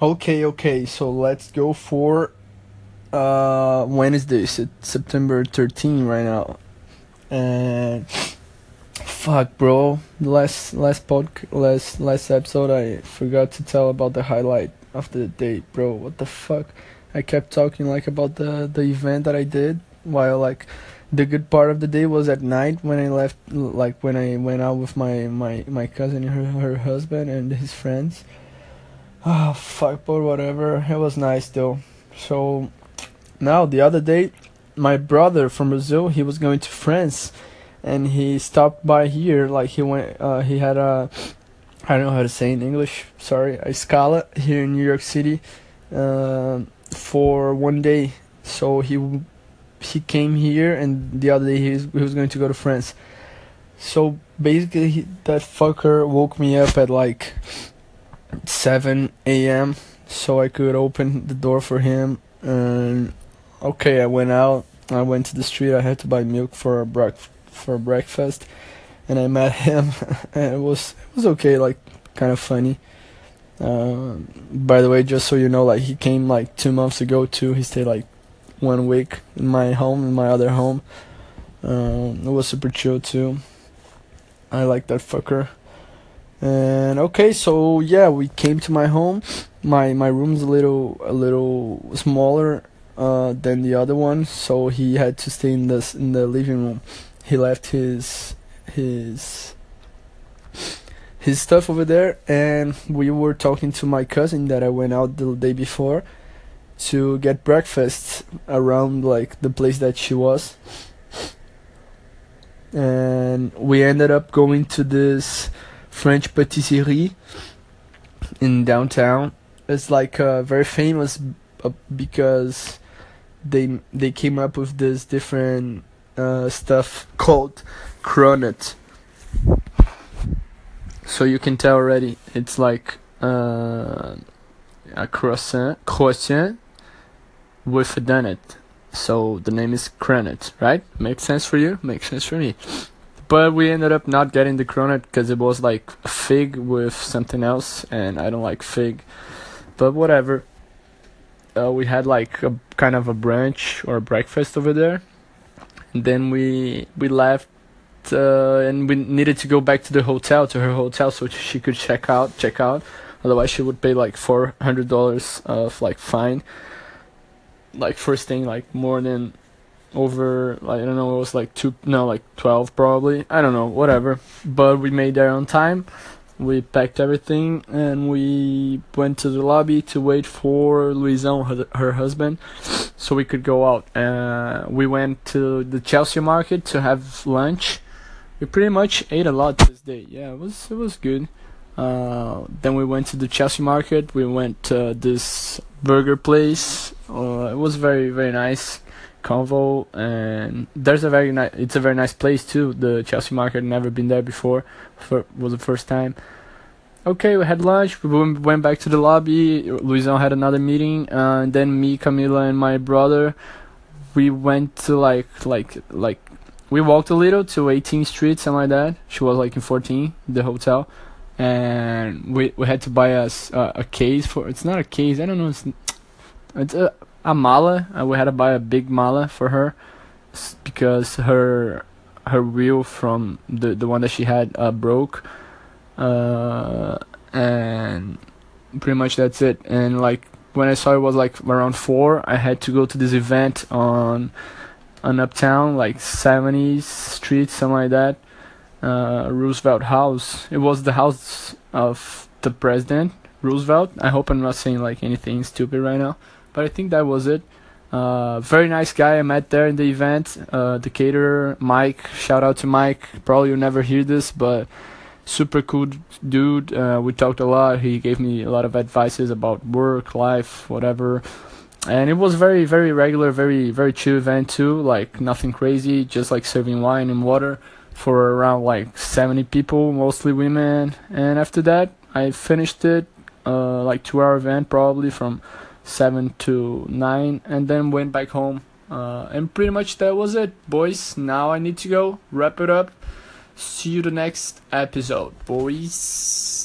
Okay, okay, so let's go for uh when is this? It's September 13 right now. And fuck, bro. The last last pod last last episode I forgot to tell about the highlight of the day, bro. What the fuck? I kept talking like about the the event that I did while like the good part of the day was at night when I left like when I went out with my my my cousin and her her husband and his friends Oh, fuck, but whatever. It was nice though. So, now the other day, my brother from Brazil, he was going to France, and he stopped by here. Like he went, uh, he had a, I don't know how to say in English. Sorry, a scala here in New York City, uh, for one day. So he he came here, and the other day he was, he was going to go to France. So basically, he, that fucker woke me up at like 7 a.m. so I could open the door for him. And okay, I went out. I went to the street. I had to buy milk for a brec- for breakfast, and I met him. and it was it was okay, like kind of funny. Uh, by the way, just so you know, like he came like two months ago too. He stayed like one week in my home, in my other home. Uh, it was super chill too. I like that fucker. And okay, so yeah, we came to my home. My my room's a little a little smaller uh, than the other one, so he had to stay in this in the living room. He left his his his stuff over there, and we were talking to my cousin that I went out the day before to get breakfast around like the place that she was and we ended up going to this French patisserie in downtown. It's like uh, very famous uh, because they they came up with this different uh, stuff called cronut. So you can tell already it's like uh, a croissant croissant with a donut. So the name is cronut, right? Makes sense for you? Makes sense for me. But we ended up not getting the cronut because it was like fig with something else, and I don't like fig. But whatever. Uh, we had like a kind of a brunch or a breakfast over there. And then we we left, uh, and we needed to go back to the hotel to her hotel so she could check out check out. Otherwise, she would pay like four hundred dollars of like fine. Like first thing, like more than over like I don't know it was like two no like 12 probably. I don't know whatever. But we made there on time. We packed everything and we went to the lobby to wait for Louison her, her husband so we could go out. Uh, we went to the Chelsea market to have lunch. We pretty much ate a lot this day. Yeah it was it was good. Uh, then we went to the Chelsea market. We went to this burger place. Uh, it was very very nice convo and there's a very nice it's a very nice place too. The chelsea market never been there before for was the first time. Okay we had lunch we went back to the lobby louison had another meeting uh, and then me camila and my brother we went to like like like we walked a little to 18th street something like that. She was like in 14 the hotel. And we we had to buy us uh, a case for it's not a case i don't know it's it's a a mala. Uh, we had to buy a big mala for her because her her wheel from the the one that she had uh, broke, uh, and pretty much that's it. And like when I saw it was like around four, I had to go to this event on on Uptown, like 70s Street, something like that. Uh, Roosevelt House. It was the house of the president, Roosevelt. I hope I'm not saying like anything stupid right now. But I think that was it. Uh, very nice guy I met there in the event. Uh, the caterer, Mike. Shout out to Mike. Probably you'll never hear this, but super cool dude. Uh, we talked a lot. He gave me a lot of advices about work, life, whatever. And it was very, very regular, very, very chill event too. Like nothing crazy, just like serving wine and water for around like 70 people, mostly women. And after that, I finished it, uh, like two hour event probably from 7 to 9 and then went back home. Uh, and pretty much that was it boys. Now i need to go wrap it up. See you the next episode boys